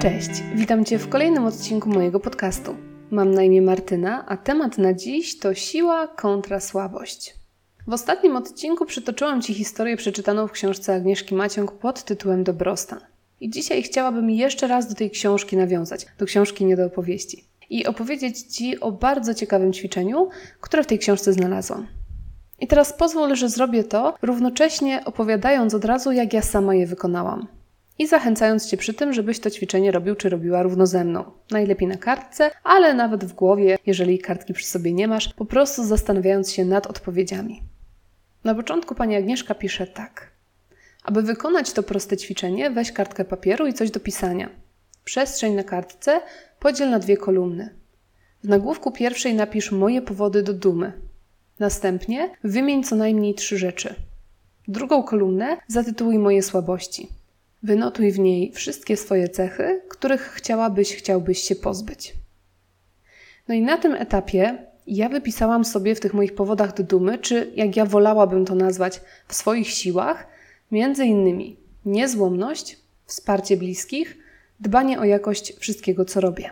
Cześć, witam Cię w kolejnym odcinku mojego podcastu. Mam na imię Martyna, a temat na dziś to siła kontra słabość. W ostatnim odcinku przytoczyłam Ci historię przeczytaną w książce Agnieszki Maciąg pod tytułem Dobrostan. I dzisiaj chciałabym jeszcze raz do tej książki nawiązać, do książki nie do opowieści. I opowiedzieć Ci o bardzo ciekawym ćwiczeniu, które w tej książce znalazłam. I teraz pozwól, że zrobię to, równocześnie opowiadając od razu, jak ja sama je wykonałam i zachęcając Cię przy tym, żebyś to ćwiczenie robił czy robiła równo ze mną. Najlepiej na kartce, ale nawet w głowie, jeżeli kartki przy sobie nie masz, po prostu zastanawiając się nad odpowiedziami. Na początku pani Agnieszka pisze tak. Aby wykonać to proste ćwiczenie, weź kartkę papieru i coś do pisania. Przestrzeń na kartce podziel na dwie kolumny. W nagłówku pierwszej napisz moje powody do dumy. Następnie wymień co najmniej trzy rzeczy. Drugą kolumnę zatytułuj moje słabości. Wynotuj w niej wszystkie swoje cechy, których chciałabyś, chciałbyś się pozbyć. No i na tym etapie ja wypisałam sobie w tych moich powodach do dumy, czy jak ja wolałabym to nazwać, w swoich siłach, między innymi niezłomność, wsparcie bliskich, dbanie o jakość wszystkiego, co robię.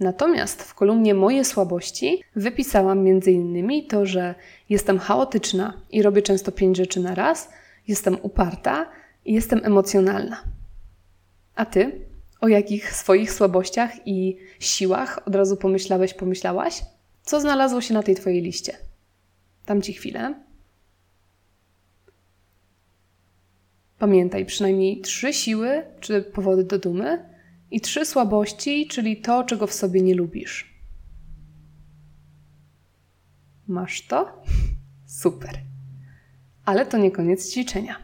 Natomiast w kolumnie moje słabości wypisałam między innymi to, że jestem chaotyczna i robię często pięć rzeczy na raz, jestem uparta, i jestem emocjonalna. A ty? O jakich swoich słabościach i siłach od razu pomyślałeś, pomyślałaś? Co znalazło się na tej twojej liście? Dam ci chwilę. Pamiętaj przynajmniej trzy siły, czy powody do dumy, i trzy słabości, czyli to, czego w sobie nie lubisz. Masz to? Super. Ale to nie koniec ćwiczenia.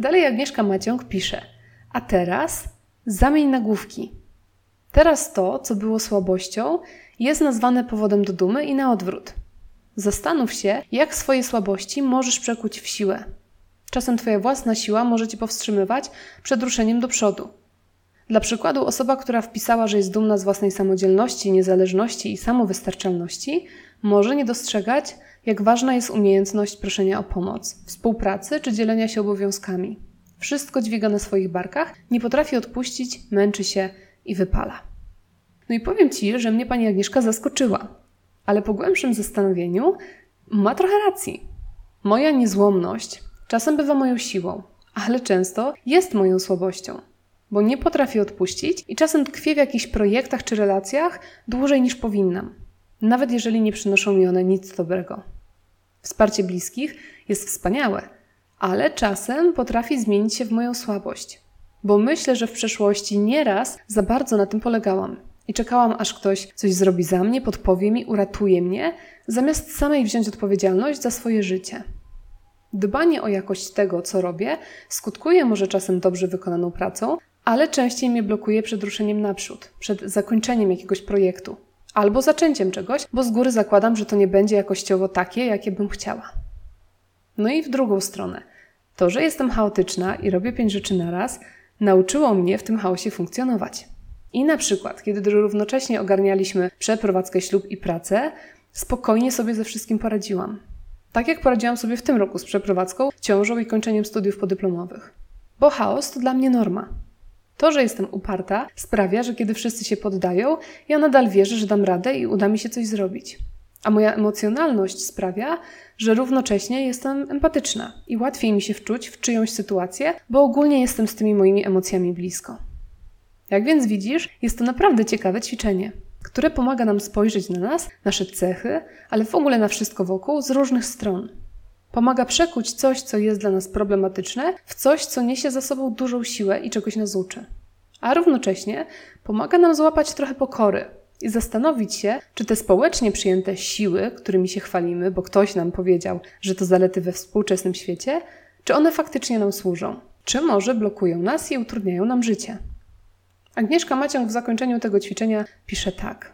Dalej Agnieszka Maciąg pisze, a teraz zamień nagłówki. Teraz to, co było słabością, jest nazwane powodem do dumy i na odwrót. Zastanów się, jak swoje słabości możesz przekuć w siłę. Czasem Twoja własna siła może Cię powstrzymywać przed ruszeniem do przodu. Dla przykładu, osoba, która wpisała, że jest dumna z własnej samodzielności, niezależności i samowystarczalności, może nie dostrzegać, jak ważna jest umiejętność proszenia o pomoc, współpracy czy dzielenia się obowiązkami. Wszystko dźwiga na swoich barkach, nie potrafi odpuścić, męczy się i wypala. No i powiem Ci, że mnie pani Agnieszka zaskoczyła, ale po głębszym zastanowieniu ma trochę racji. Moja niezłomność czasem bywa moją siłą, ale często jest moją słabością, bo nie potrafię odpuścić i czasem tkwię w jakichś projektach czy relacjach dłużej niż powinnam nawet jeżeli nie przynoszą mi one nic dobrego. Wsparcie bliskich jest wspaniałe, ale czasem potrafi zmienić się w moją słabość, bo myślę, że w przeszłości nieraz za bardzo na tym polegałam i czekałam, aż ktoś coś zrobi za mnie, podpowie mi, uratuje mnie, zamiast samej wziąć odpowiedzialność za swoje życie. Dbanie o jakość tego, co robię, skutkuje może czasem dobrze wykonaną pracą, ale częściej mnie blokuje przed ruszeniem naprzód, przed zakończeniem jakiegoś projektu albo zaczęciem czegoś, bo z góry zakładam, że to nie będzie jakościowo takie, jakie bym chciała. No i w drugą stronę. To, że jestem chaotyczna i robię pięć rzeczy na raz, nauczyło mnie w tym chaosie funkcjonować. I na przykład, kiedy równocześnie ogarnialiśmy przeprowadzkę, ślub i pracę, spokojnie sobie ze wszystkim poradziłam. Tak jak poradziłam sobie w tym roku z przeprowadzką, ciążą i kończeniem studiów podyplomowych. Bo chaos to dla mnie norma. To, że jestem uparta, sprawia, że kiedy wszyscy się poddają, ja nadal wierzę, że dam radę i uda mi się coś zrobić. A moja emocjonalność sprawia, że równocześnie jestem empatyczna i łatwiej mi się wczuć w czyjąś sytuację, bo ogólnie jestem z tymi moimi emocjami blisko. Jak więc widzisz, jest to naprawdę ciekawe ćwiczenie, które pomaga nam spojrzeć na nas, nasze cechy, ale w ogóle na wszystko wokół z różnych stron. Pomaga przekuć coś, co jest dla nas problematyczne, w coś, co niesie za sobą dużą siłę i czegoś nas uczy. A równocześnie pomaga nam złapać trochę pokory i zastanowić się, czy te społecznie przyjęte siły, którymi się chwalimy, bo ktoś nam powiedział, że to zalety we współczesnym świecie, czy one faktycznie nam służą, czy może blokują nas i utrudniają nam życie. Agnieszka Maciąg w zakończeniu tego ćwiczenia pisze tak.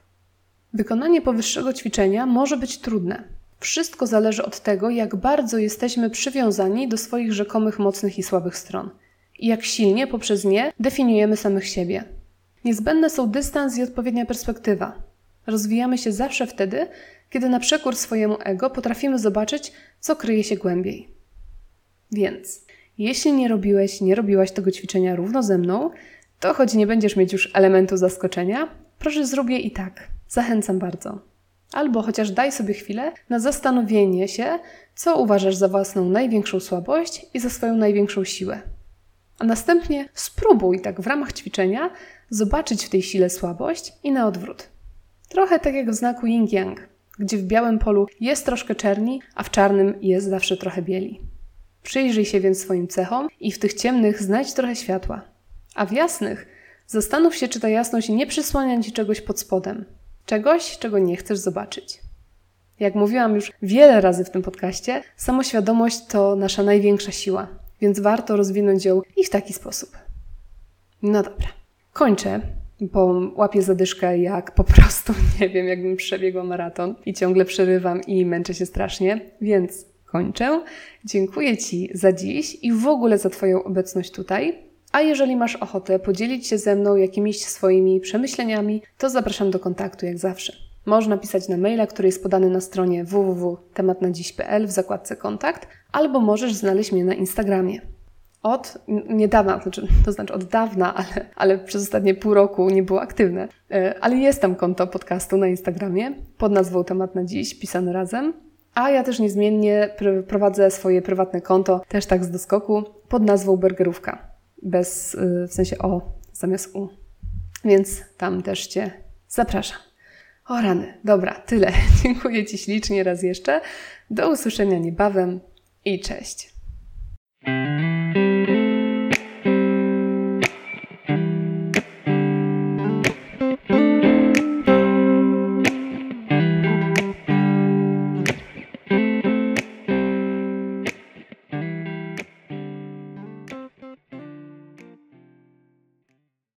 Wykonanie powyższego ćwiczenia może być trudne, wszystko zależy od tego, jak bardzo jesteśmy przywiązani do swoich rzekomych mocnych i słabych stron i jak silnie poprzez nie definiujemy samych siebie. Niezbędne są dystans i odpowiednia perspektywa. Rozwijamy się zawsze wtedy, kiedy na przekór swojemu ego potrafimy zobaczyć, co kryje się głębiej. Więc, jeśli nie robiłeś, nie robiłaś tego ćwiczenia równo ze mną, to choć nie będziesz mieć już elementu zaskoczenia, proszę zrób je i tak. Zachęcam bardzo. Albo chociaż daj sobie chwilę na zastanowienie się, co uważasz za własną największą słabość i za swoją największą siłę. A następnie spróbuj tak w ramach ćwiczenia zobaczyć w tej sile słabość i na odwrót. Trochę tak jak w znaku yin-yang, gdzie w białym polu jest troszkę czerni, a w czarnym jest zawsze trochę bieli. Przyjrzyj się więc swoim cechom i w tych ciemnych znajdź trochę światła. A w jasnych zastanów się, czy ta jasność nie przysłania ci czegoś pod spodem, czegoś, czego nie chcesz zobaczyć. Jak mówiłam już wiele razy w tym podcaście, samoświadomość to nasza największa siła, więc warto rozwinąć ją i w taki sposób. No dobra, kończę, bo łapię zadyszkę jak po prostu, nie wiem, jakbym przebiegła maraton i ciągle przerywam i męczę się strasznie, więc kończę. Dziękuję Ci za dziś i w ogóle za Twoją obecność tutaj. A jeżeli masz ochotę podzielić się ze mną jakimiś swoimi przemyśleniami, to zapraszam do kontaktu jak zawsze. Można pisać na maila, który jest podany na stronie www.tematnadziś.pl w zakładce kontakt, albo możesz znaleźć mnie na Instagramie. Od niedawna, to znaczy, to znaczy od dawna, ale, ale przez ostatnie pół roku nie było aktywne. E, ale jest tam konto podcastu na Instagramie pod nazwą Temat na Dziś, pisane razem. A ja też niezmiennie prowadzę swoje prywatne konto, też tak z doskoku, pod nazwą Burgerówka. Bez, y, w sensie O zamiast U. Więc tam też Cię zapraszam. O rany, dobra, tyle. Dziękuję Ci ślicznie raz jeszcze. Do usłyszenia niebawem i cześć.